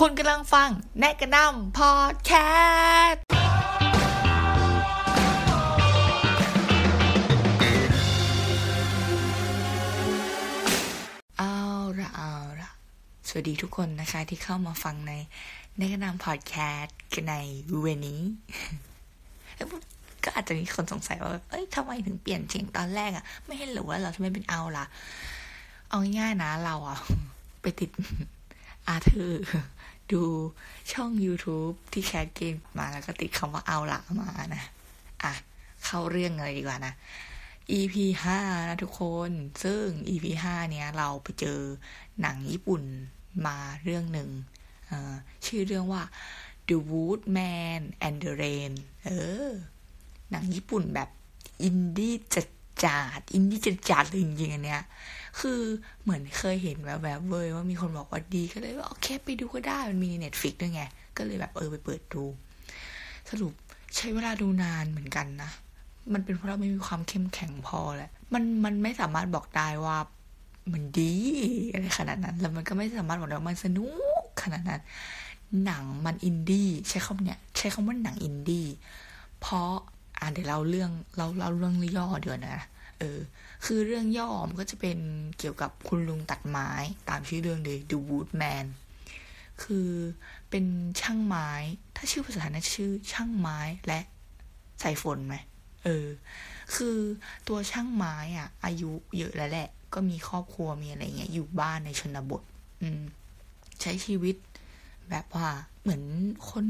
คุณกำลังฟังแนกกระนำพอดแคสต์เอาละเอาละสวัสดีทุกคนนะคะที่เข้ามาฟังในแนกกระนำพอดแคสต์กันในวันนี้ ก็อาจจะมีคนสงสัยว่า เอ้ยทำไมถึงเปลี่ยนเสียงตอนแรกอะไม่ให้หรือว่าเราทำไมเป็นเอาล่ะ เอาง่ายๆนะเราอะไปติดอาเธอร์ ดูช่อง YouTube ที่แคสเกมมาแล้วก็ติดคำว่าเอาละมานะ อะ เข้าเรื่องเลยดีกว่านะ EP ห้านะทุกคน ซึ่ง EP ห้าเนี้ยเราไปเจอหนังญี่ปุ่นมาเรื่องหนึ่งชื่อเรื่องว่า The Woodman and the Rain เออ หนังญี่ปุ่นแบบอินดี้ จัดจาดอินดี้จัดจาดเลยจริงๆอันเนี้ย คือเหมือนเคยเห็นแบบแบบเว้ยว่ามีคนบอกว่าดีก็เลยว่าโอเคไปดูก็ได้มันมีใน Netflix ด้วยไง ก็เลยแบบเออไปเปิดดู สรุปใช้เวลาดูนานเหมือนกันนะมันเป็นเพราะเราไม่มีความเข้มแข็งพอแหละ มันมันไม่สามารถบอกได้ว่ามันดีอะไรขนาดนั้น แล้วมันก็ไม่สามารถบอกได้ว่ามันสนุกขนาดนั้น หนังมันอินดี้ใช้คำเนี้ยใช้คำว่าหนังอินดี้เพราะอ่าเดี๋ยวเราเรื่องเราเราเรื่องย่อเดี๋ยวนะ เออ คือเรื่องย่อมก็จะเป็นเกี่ยวกับคุณลุงตัดไม้ตามชื่อเรื่องเลย The Woodman คือเป็นช่างไม้ ถ้าชื่อภาษาไทยชื่อช่างไม้และสายฝนไหมเออ คือตัวช่างไม้อะ อายุเยอะแล้วแหละ ก็มีครอบครัวมีอะไรเงี้ย อยู่บ้านในชนบท อืม ใช้ชีวิตแบบว่าเหมือนคน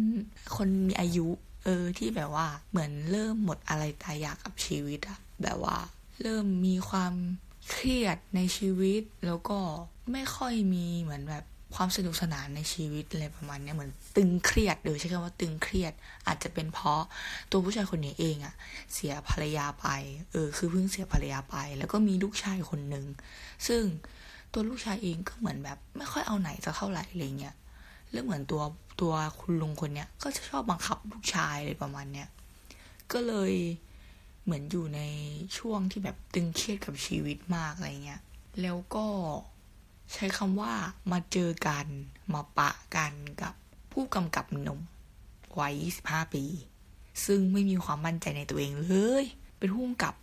คนมีอายุ เออที่แบบว่าเหมือนเริ่มหมดอะไรตายอยากกับชีวิตอะแบบว่า เริ่มมีความเครียดในชีวิต แล้วก็ไม่ค่อยมีเหมือนแบบความสนุกสนานในชีวิตอะไรประมาณนี้เหมือนตึงเครียดโดยใช้คำว่าตึงเครียด อาจจะเป็นเพราะตัวผู้ชายคนนี้เองอะเสียภรรยาไปเออคือเพิ่งเสียภรรยาไป แล้วก็มีลูกชายคนหนึ่งซึ่งตัวลูกชายเองก็เหมือนแบบ ไม่ค่อยเอาไหนจะเท่าไหร่อะไรเงี้ยแล้วเหมือนตัวตัวคุณลุงคนเนี้ยก็จะชอบบังคับลูกชายอะไรประมาณเนี้ยก็เลย เหมือนอยู่ในช่วงที่แบบตึงเครียดกับชีวิตมากอะไรเงี้ย แล้วก็ใช้คำว่ามาเจอกันมาปะกันกับผู้กำกับหนุ่มวัย 25 ปี ซึ่งไม่มีความมั่นใจในตัวเองเลย เป็นผู้กำกับ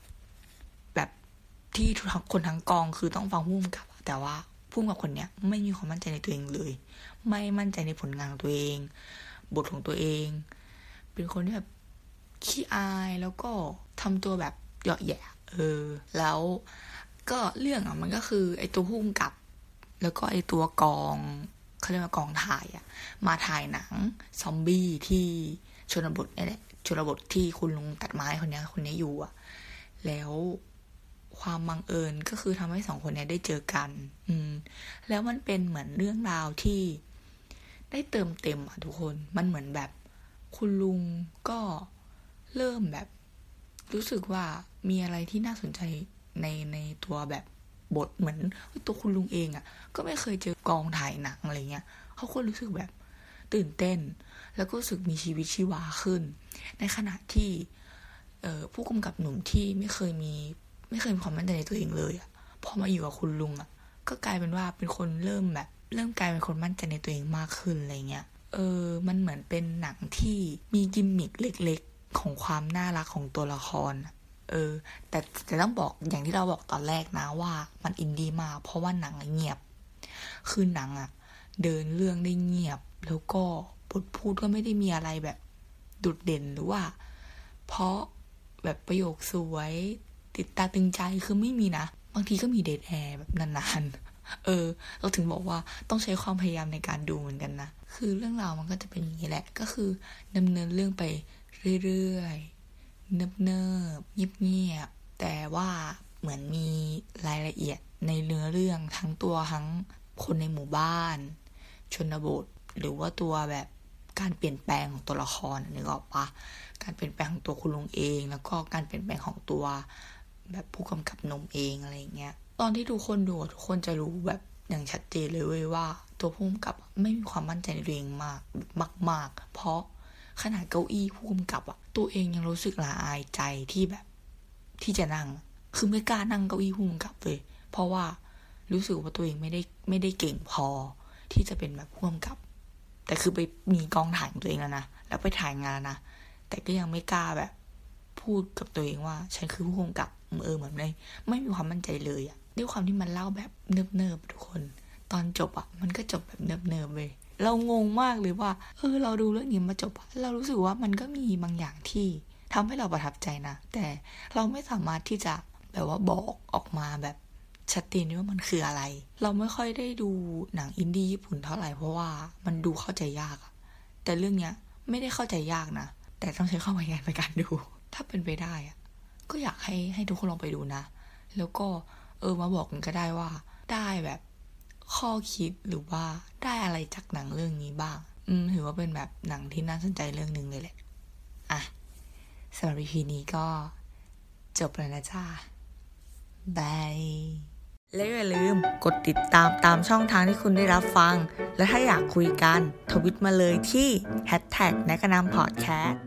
แบบที่ทุกคนทั้งกองคือต้องฟังผู้กำกับ แต่ว่าผู้กำกับคนเนี้ยไม่มีความมั่นใจในตัวเองเลย ไม่มั่นใจในผลงานของตัวเอง บทของตัวเอง เป็นคนที่แบบ ขี้อายแล้วก็ทำตัวแบบเหยาะแย่เออ แล้วก็เรื่องอะมันก็คือไอ้ตัวผู้กำกับ แล้วก็ไอ้ตัวกองเขาเรียกว่ากองถ่ายอะมาถ่ายหนังซอมบี้ที่ชนบทนี่แหละชนบทที่คุณลุงตัดไม้คนนี้คนนี้อยู่อะแล้วความบังเอิญก็คือทำให้สองคนนี้ได้เจอกัน อืม แล้วมันเป็นเหมือนเรื่องราวที่ได้เติมเต็มอะทุกคน มันเหมือนแบบคุณลุงก็ เริ่มแบบ รู้สึกว่ามีอะไรที่น่าสนใจในในตัวแบบบทเหมือนตัวคุณลุงเองอะ่ะ ก็ไม่เคยเจอกองถ่ายหนังอะไรเงี้ยเขาก็รู้สึกแบบตื่นเต้น แล้วก็รู้สึกมีชีวิตชีวาขึ้น ในขณะที่ผู้กำกับหนุ่มที่ไม่เคยมีไม่เคยมีความมั่นใจในตัวเองเลยอะ่ะพอมาอยู่กับคุณลุงอะ่ะก็กลายเป็นว่าเป็นคนเริ่มแบบ เริ่มกลายเป็นคนมั่นใจในตัวเองมากขึ้นอะไรเงี้ยเออมันเหมือนเป็นหนังที่มีกิมมิคเล็ก ของความน่ารักของตัวละคร เออ แต่แต่ต้องบอกอย่างที่เราบอกตอนแรกนะว่ามันอินดี้มากเพราะว่าหนังเงียบ คือหนังอะเดินเรื่องได้เงียบ แล้วก็บทพูดก็ไม่ได้มีอะไรแบบดุดเด่นหรือว่า เพราะแบบประโยคสวย ติดตาตึงใจคือไม่มีนะ บางทีก็มีเดทแอร์แบบนานๆ เออ เราถึงบอกว่าต้องใช้ความพยายามในการดูเหมือนกันนะ คือเรื่องราวมันก็จะเป็นอย่างนี้แหละ ก็คือดำเนินเรื่องไป เรื่อยๆ เนิบๆเงียบๆแต่ว่าเหมือนมีรายละเอียดในเนื้อเรื่องทั้งตัวทั้งคนในหมู่บ้าน ชนบท หรือว่าตัวแบบการเปลี่ยนแปลงของตัวละครนึกออกปะการเปลี่ยนแปลงของตัวคุณลุงเอง แล้วก็การเปลี่ยนแปลงของตัวแบบผู้กำกับนมเองอะไรเงี้ย ตอนที่ทุกคนดูทุกคนจะรู้แบบอย่างชัดเจนเลยเว้ยว่า ตัวผู้กำกับไม่มีความมั่นใจในตัวเองมากมาก ๆ เพราะ ขนาดเก้าอี้ผู้กำกับอะตัวเองยังรู้สึกละอายใจที่แบบ ที่จะนั่ง คือไม่กล้านั่งเก้าอี้ผู้กำกับเลย เพราะว่ารู้สึกว่าตัวเองไม่ได้ไม่ได้เก่งพอที่จะเป็นแบบผู้กำกับ แต่คือไปมีกองถ่ายตัวเองแล้วนะแล้วไปถ่ายงานนะแต่ก็ยังไม่กล้าแบบ พูดกับตัวเองว่า ฉันคือผู้กำกับเออเหมือนไม่ไม่มีความมั่นใจเลยอะด้วยความที่มันเล่าแบบเนิบๆทุกคน ตอนจบอะมันก็จบแบบเนิบๆเลย เรางงมากเลยว่า เออเราดูเรื่องนี้มาจบ เรารู้สึกว่ามันก็มีบางอย่างที่ทำให้เราประทับใจนะ แต่เราไม่สามารถที่จะแบบว่าบอกออกมาแบบชัดเจนว่ามันคืออะไร เราไม่ค่อยได้ดูหนังอินดี้ญี่ปุ่นเท่าไหร่เพราะว่ามันดูเข้าใจยากอะแต่เรื่องเนี้ยไม่ได้เข้าใจยากนะ แต่ต้องใช้ความพยายามในการดู ถ้าเป็นไปได้อะก็อยากให้ให้ทุกคนลองไปดูนะ แล้วก็เออมาบอกกันก็ได้ว่าได้แบบ ข้อคิดหรือว่าได้อะไรจากหนังเรื่องนี้บ้าง อืมถือว่าเป็นแบบหนังที่น่าสนใจเรื่องหนึ่งเลยแหละ อะสำหรับ EP นี้ก็จบแล้วนะจ้าบายและอย่าลืมกดติดตามตามช่องทางที่คุณได้รับฟัง และถ้าอยากคุยกัน ทวิตมาเลยที่ hashtag นกนามพอดแคสต์